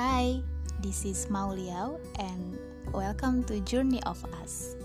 Hi, this is Mauliao and welcome to Journey of Us.